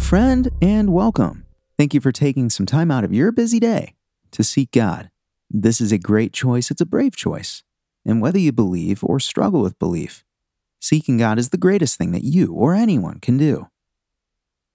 Friend, and welcome. Thank you for taking some time out of your busy day to seek God. This is a great choice, it's a brave choice. And whether you believe or struggle with belief, seeking God is the greatest thing that you or anyone can do.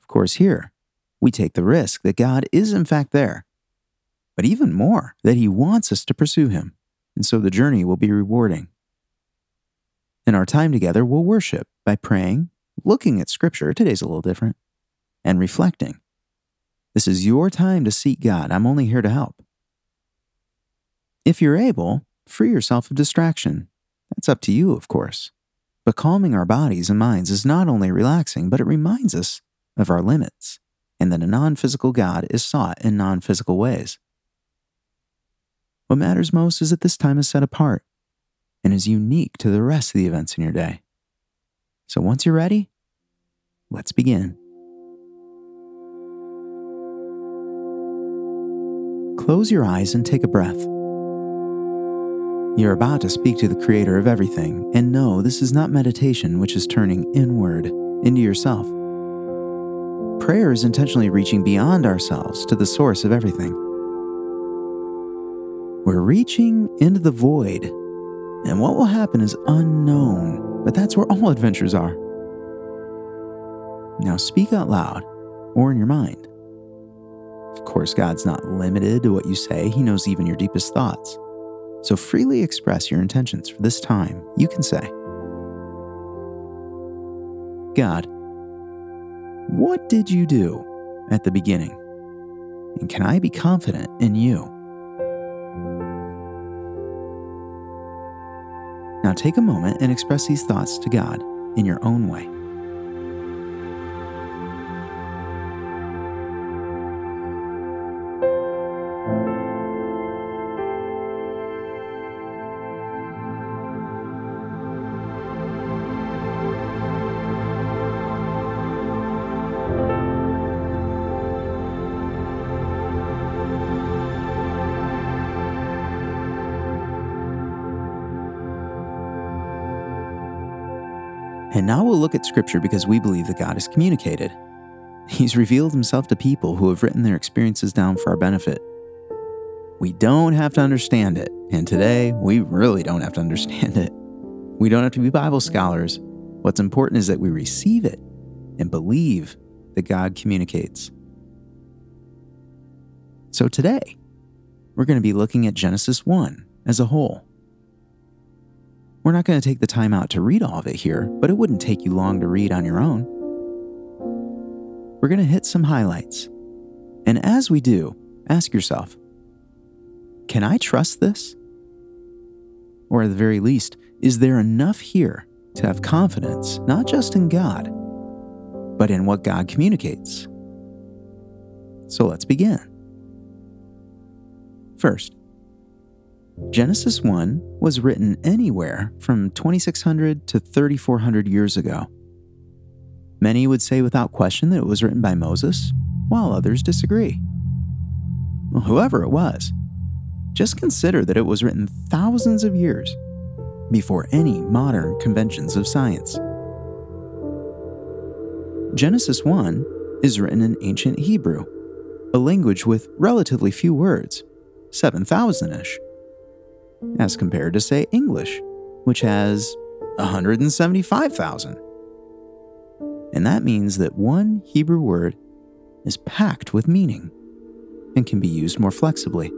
Of course, here, we take the risk that God is in fact there, but even more, that He wants us to pursue Him, and so the journey will be rewarding. In our time together, we'll worship by praying, looking at Scripture, today's a little different, and reflecting. This is your time to seek God. I'm only here to help. If you're able, free yourself of distraction. That's up to you, of course. But calming our bodies and minds is not only relaxing, but it reminds us of our limits and that a non physical God is sought in non physical ways. What matters most is that this time is set apart and is unique to the rest of the events in your day. So once you're ready, let's begin. Close your eyes and take a breath. You're about to speak to the Creator of everything, and know this is not meditation which is turning inward into yourself. Prayer is intentionally reaching beyond ourselves to the source of everything. We're reaching into the void, and what will happen is unknown, but that's where all adventures are. Now speak out loud or in your mind. Of course, God's not limited to what you say, He knows even your deepest thoughts. So freely express your intentions for this time. You can say, God, what did you do at the beginning? And can I be confident in you? Now take a moment and express these thoughts to God in your own way. And now we'll look at Scripture because we believe that God has communicated. He's revealed himself to people who have written their experiences down for our benefit. We don't have to understand it, and today we really don't have to understand it. We don't have to be Bible scholars. What's important is that we receive it and believe that God communicates. So today, we're going to be looking at Genesis 1 as a whole. We're not going to take the time out to read all of it here, but it wouldn't take you long to read on your own. We're going to hit some highlights. And as we do, ask yourself Can I trust this? Or at the very least, is there enough here to have confidence, not just in God, but in what God communicates? So let's begin. First, Genesis 1 was written anywhere from 2600 to 3400 years ago. Many would say without question that it was written by Moses, while others disagree. Well, whoever it was, just consider that it was written thousands of years before any modern conventions of science. Genesis 1 is written in ancient Hebrew, a language with relatively few words, 7,000 ish as compared to, say, English, which has 175,000. And that means that one Hebrew word is packed with meaning and can be used more flexibly.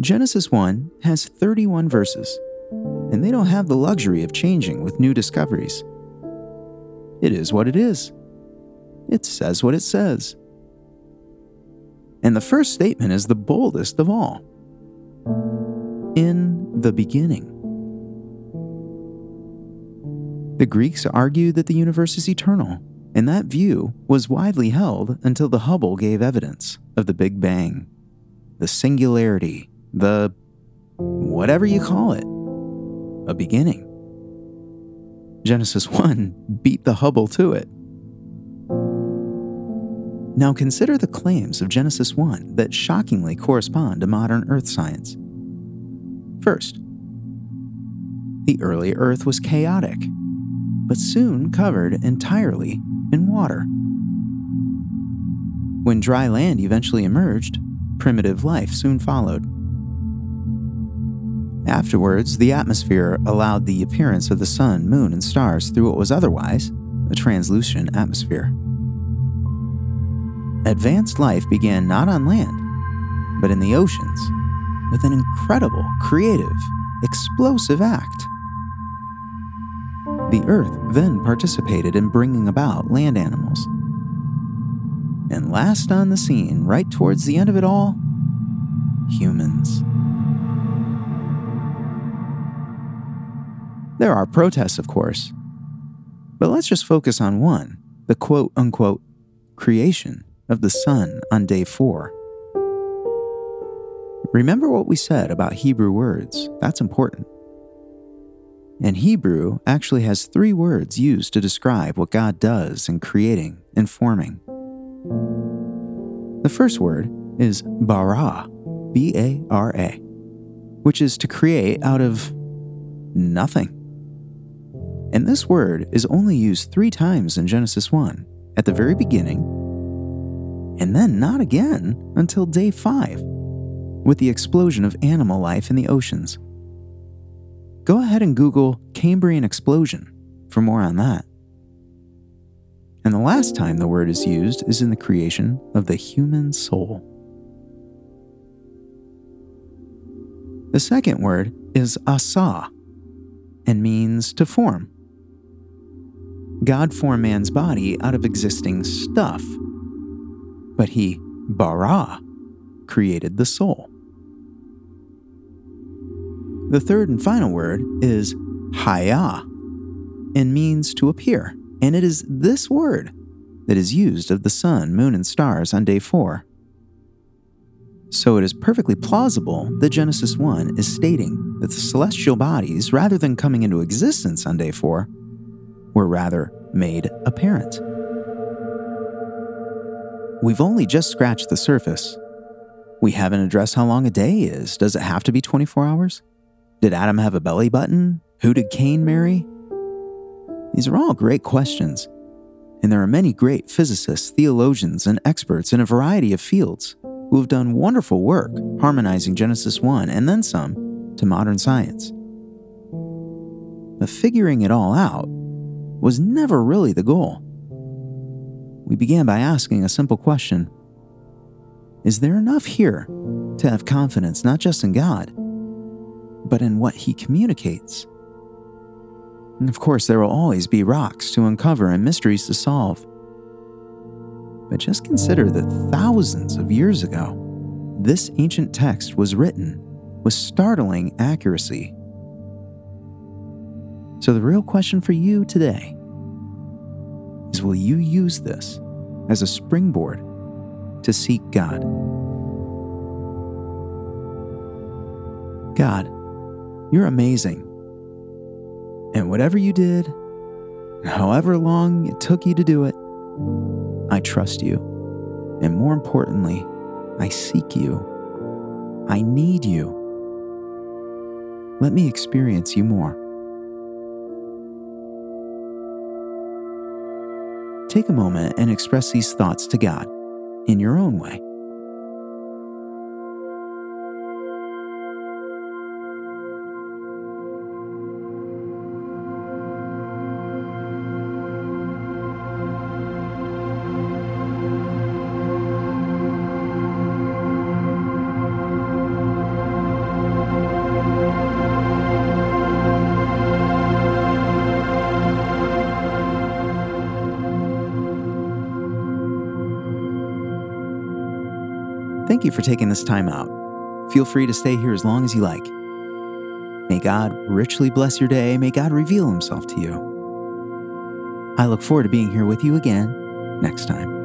Genesis 1 has 31 verses, and they don't have the luxury of changing with new discoveries. It is what it is. It says what it says. And the first statement is the boldest of all. In the beginning. The Greeks argued that the universe is eternal, and that view was widely held until the Hubble gave evidence of the Big Bang, the singularity, the whatever you call it, a beginning. Genesis 1 beat the Hubble to it. Now consider the claims of Genesis 1 that shockingly correspond to modern Earth science. First, the early Earth was chaotic, but soon covered entirely in water. When dry land eventually emerged, primitive life soon followed. Afterwards, the atmosphere allowed the appearance of the sun, moon, and stars through what was otherwise a translucent atmosphere. Advanced life began not on land, but in the oceans, with an incredible, creative, explosive act. The Earth then participated in bringing about land animals. And last on the scene, right towards the end of it all, humans. There are protests, of course, but let's just focus on one the quote unquote creation of the sun on day four. Remember what we said about Hebrew words, that's important. And Hebrew actually has three words used to describe what God does in creating and forming. The first word is bara, B A R A, which is to create out of nothing. And this word is only used three times in Genesis 1 at the very beginning, and then not again until day 5, with the explosion of animal life in the oceans. Go ahead and Google Cambrian explosion for more on that. And the last time the word is used is in the creation of the human soul. The second word is asa and means to form. God formed man's body out of existing stuff, but he, bara, created the soul. The third and final word is haya and means to appear, and it is this word that is used of the sun, moon, and stars on day four. So it is perfectly plausible that Genesis 1 is stating that the celestial bodies, rather than coming into existence on day 4, were rather made apparent. We've only just scratched the surface. We haven't addressed how long a day is. Does it have to be 24 hours? Did Adam have a belly button? Who did Cain marry? These are all great questions, and there are many great physicists, theologians, and experts in a variety of fields who have done wonderful work harmonizing Genesis 1 and then some to modern science. But figuring it all out was never really the goal. We began by asking a simple question Is there enough here to have confidence not just in God, but in what He communicates? And of course, there will always be rocks to uncover and mysteries to solve. But just consider that thousands of years ago, this ancient text was written with startling accuracy. So, the real question for you today is will you use this as a springboard to seek God? God, you're amazing. And whatever you did, however long it took you to do it, I trust you. And more importantly, I seek you. I need you. Let me experience you more. Take a moment and express these thoughts to God in your own way. You for taking this time out. Feel free to stay here as long as you like. May God richly bless your day. May God reveal himself to you. I look forward to being here with you again next time.